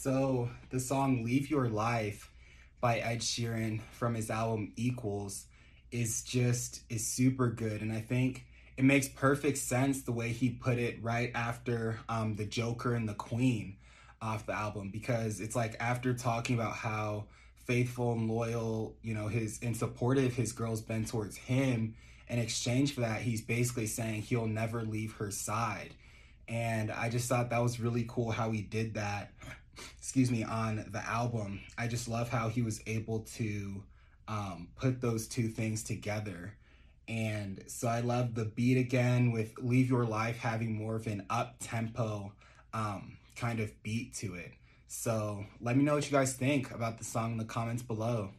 So the song Leave Your Life by Ed Sheeran from his album Equals is just is super good and I think it makes perfect sense the way he put it right after um, the Joker and the Queen off the album because it's like after talking about how faithful and loyal, you know, his and supportive his girl's been towards him. In exchange for that, he's basically saying he'll never leave her side. And I just thought that was really cool how he did that excuse me, on the album. I just love how he was able to um, put those two things together. And so I love the beat again with Leave Your Life having more of an up tempo um, kind of beat to it. So let me know what you guys think about the song in the comments below.